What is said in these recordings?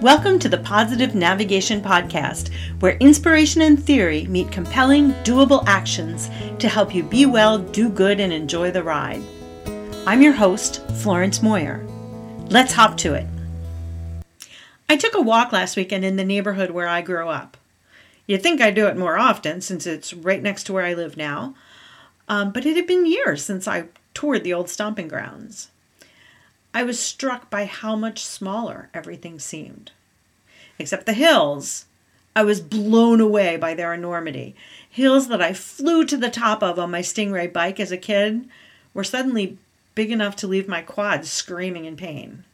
Welcome to the Positive Navigation Podcast, where inspiration and theory meet compelling, doable actions to help you be well, do good, and enjoy the ride. I'm your host, Florence Moyer. Let's hop to it. I took a walk last weekend in the neighborhood where I grew up. You'd think I'd do it more often since it's right next to where I live now, um, but it had been years since I toured the old stomping grounds. I was struck by how much smaller everything seemed. Except the hills. I was blown away by their enormity. Hills that I flew to the top of on my Stingray bike as a kid were suddenly big enough to leave my quads screaming in pain.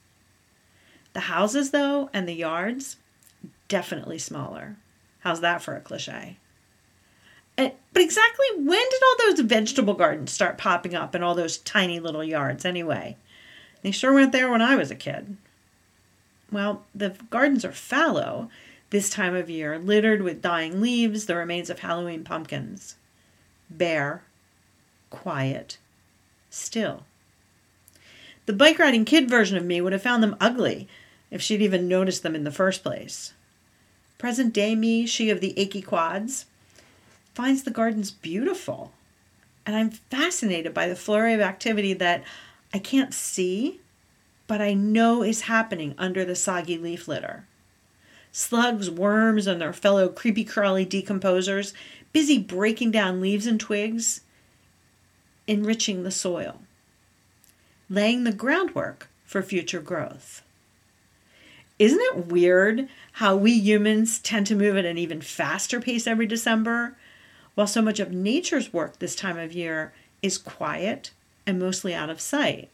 The houses, though, and the yards, definitely smaller. How's that for a cliche? And, but exactly when did all those vegetable gardens start popping up in all those tiny little yards anyway? They sure weren't there when I was a kid. Well, the gardens are fallow this time of year, littered with dying leaves, the remains of Halloween pumpkins. Bare, quiet, still. The bike riding kid version of me would have found them ugly if she'd even noticed them in the first place. Present day me, she of the achy quads, finds the gardens beautiful. And I'm fascinated by the flurry of activity that I can't see, but I know is happening under the soggy leaf litter. Slugs, worms, and their fellow creepy crawly decomposers busy breaking down leaves and twigs, enriching the soil, laying the groundwork for future growth. Isn't it weird how we humans tend to move at an even faster pace every December, while so much of nature's work this time of year is quiet and mostly out of sight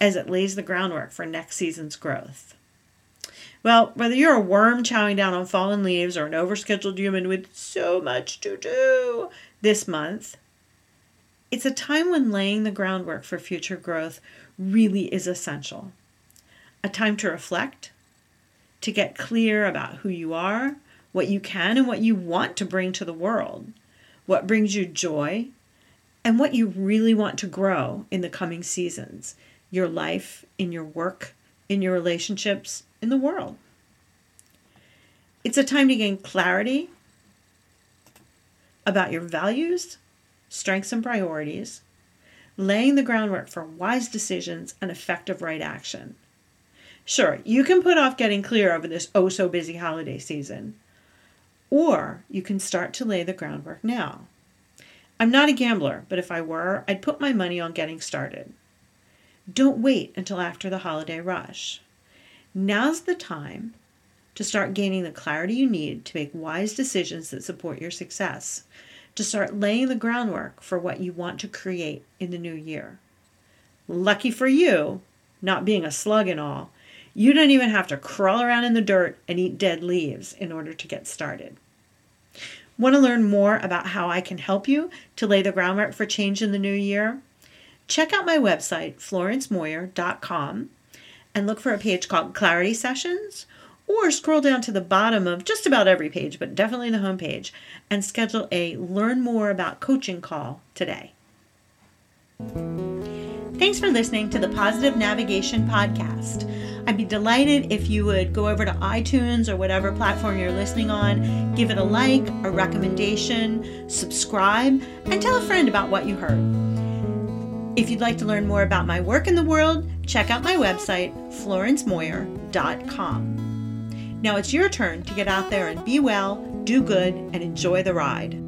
as it lays the groundwork for next season's growth. Well, whether you're a worm chowing down on fallen leaves or an overscheduled human with so much to do this month, it's a time when laying the groundwork for future growth really is essential. A time to reflect, to get clear about who you are, what you can and what you want to bring to the world, what brings you joy, and what you really want to grow in the coming seasons your life, in your work, in your relationships, in the world. It's a time to gain clarity about your values, strengths, and priorities, laying the groundwork for wise decisions and effective right action. Sure, you can put off getting clear over this oh so busy holiday season, or you can start to lay the groundwork now. I'm not a gambler, but if I were, I'd put my money on getting started. Don't wait until after the holiday rush. Now's the time to start gaining the clarity you need to make wise decisions that support your success, to start laying the groundwork for what you want to create in the new year. Lucky for you, not being a slug and all, you don't even have to crawl around in the dirt and eat dead leaves in order to get started. Want to learn more about how I can help you to lay the groundwork for change in the new year? Check out my website, florencemoyer.com, and look for a page called Clarity Sessions, or scroll down to the bottom of just about every page, but definitely the home page, and schedule a Learn More About Coaching call today. Thanks for listening to the Positive Navigation Podcast. I'd be delighted if you would go over to iTunes or whatever platform you're listening on, give it a like, a recommendation, subscribe, and tell a friend about what you heard. If you'd like to learn more about my work in the world, check out my website, florencemoyer.com. Now it's your turn to get out there and be well, do good, and enjoy the ride.